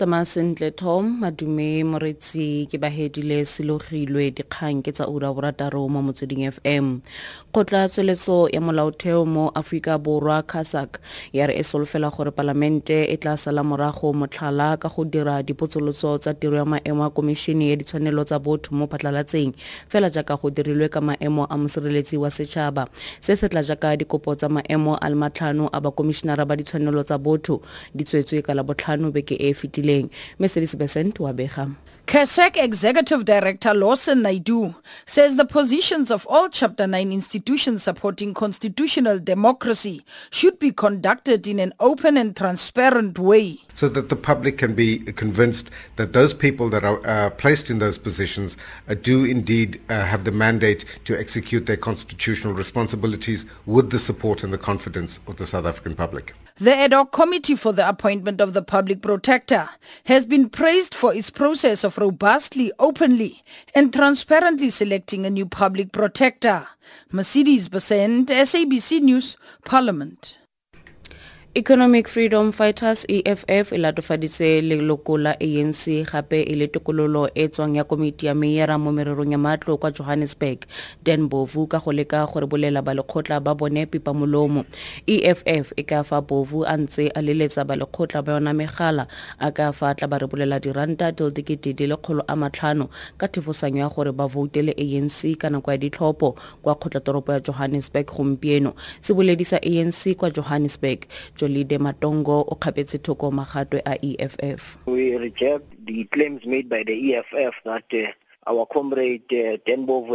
tsamaya sentle tom madume moretsi ke bahedile selogilwe dikgang ke tsa ura borataro mo motsweding fm kgotla tsweletso ya molaotheo mo aforika borwa casac ya re e solofela gore palamente e tla sala morago motlhala ka go dira dipotsolotso tsa tiro ya maemo a komišene ya ditshwanelo tsa botho mo phatlalatseng fela jaaka go dirilwe ka maemo a mosireletsi wa setšhaba. Se se tla jaaka dikopo tsa maemo a le matlhano a bakomišenara ba ditshwanelo tsa botho di tswetswe ka labotlhano beke e e fetileng mercedes besent wa bega CASAC Executive Director Lawson Naidoo says the positions of all Chapter 9 institutions supporting constitutional democracy should be conducted in an open and transparent way. So that the public can be convinced that those people that are uh, placed in those positions uh, do indeed uh, have the mandate to execute their constitutional responsibilities with the support and the confidence of the South African public. The ad hoc committee for the appointment of the public protector has been praised for its process of robustly, openly and transparently selecting a new public protector. Mercedes Besent, SABC News, Parliament. Economic freedom fighters eff e latofaditse leloko la anc gape e le tokololo e tswang ya komiti ya meyera mo mererong ya matlo kwa johannesburg dan bovu ka go leka gore bolela ba lekgotla ba bone pipa molomo eff e ka fa bovu a ntse a leletsa ba lekgotla ba yona megala a ka fa tla ba re bolela diranta dildikete di le kgolo a matlhano ka thefosanyo ya gore ba voutele anc ka nako ya ditlhopho kwa kgotlatoropo ya johannesburg gompieno. Se boledisa anc kwa johannesburg jolidee matongo o kgapetse thoko magatwe a eff We reject the claims made by the EFF that uh, our comrade uh,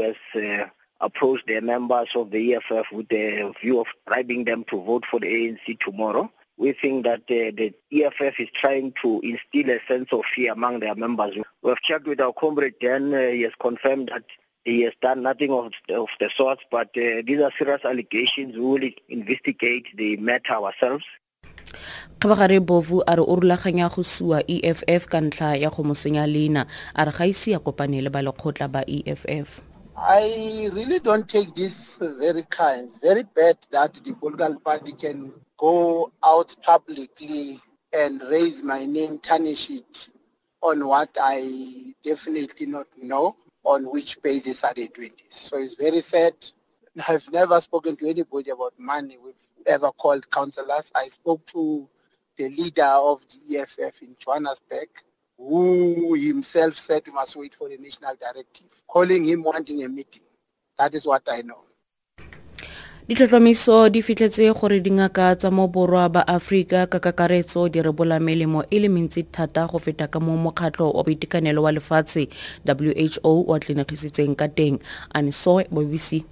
has uh, approached the members of the EFF with the view of bribing them to vote for the ANC tomorrow. We think that uh, the EFF is trying to instill a sense of fear among their members. We have checked with our comrade Dan. Uh, he has confirmed that he has done nothing of, of the sort, but uh, these are serious allegations. We will investigate the matter ourselves. kgabagare bovu a re o rulaganya go sua eff ka ntlha ya go mo senya leina a re ga ise ya kopane le ba lekgotla ba eff I really don't take this very kind, very bad that the political party can go out publicly and raise my name, tarnish it on what I definitely not know on which basis are they doing this. So it's very sad. I've never spoken to anybody about money. We've ever called councillors. I spoke to the leader of the EFF in Johannesburg, who himself said he must wait for the national directive, calling him wanting a meeting. That is what I know. Ditlhotlhomiso di fitlhetse gore dingaka tsa mo borwa ba aforika ka kakaretso di rebola melemo e le mentsi thata go feta ka mo mokgatlho wa boitekanelo wa lefatshe who wa tlelegisitseng ka teng anisoe bbc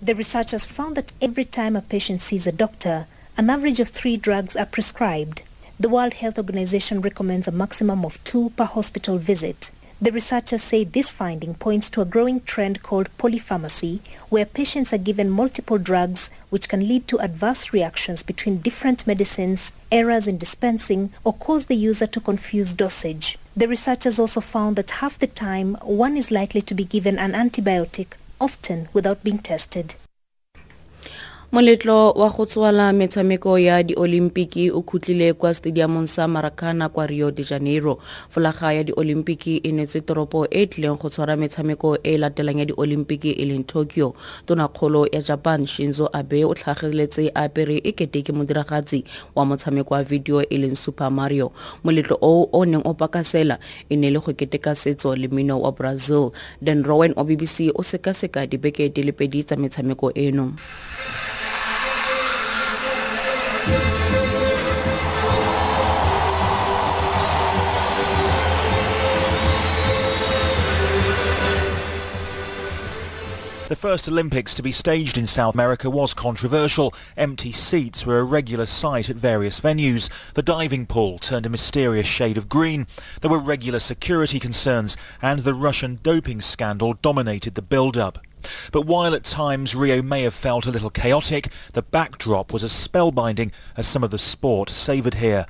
The researchers found that every time a patient sees a doctor, an average of three drugs are prescribed. The World Health Organization recommends a maximum of two per hospital visit. The researchers say this finding points to a growing trend called polypharmacy, where patients are given multiple drugs which can lead to adverse reactions between different medicines, errors in dispensing, or cause the user to confuse dosage. The researchers also found that half the time one is likely to be given an antibiotic, often without being tested. Moletlo wa go tswala metshameko ya diolimpiki o khutlile kwa stadiumong sa maracana kwa rio de janeiro. Folaga ya diolimpiki e netse toropo e tlileng go tshwara metshameko e latelang ya diolimpiki e leng tokyo. Tonakgolo ya japan shinzo abe o tlhageletse apere e kete ke modiragatsi wa motshameko wa video e leng super mario. Moletlo o o neng o pakasela e ne le go keteka setso le mmino wa brazil. Dan rowan wa bbc o sekaseka dibeke di le pedi tsa metshameko eno The first Olympics to be staged in South America was controversial. Empty seats were a regular sight at various venues. The diving pool turned a mysterious shade of green. There were regular security concerns and the Russian doping scandal dominated the build-up. But while at times Rio may have felt a little chaotic, the backdrop was as spellbinding as some of the sport savoured here.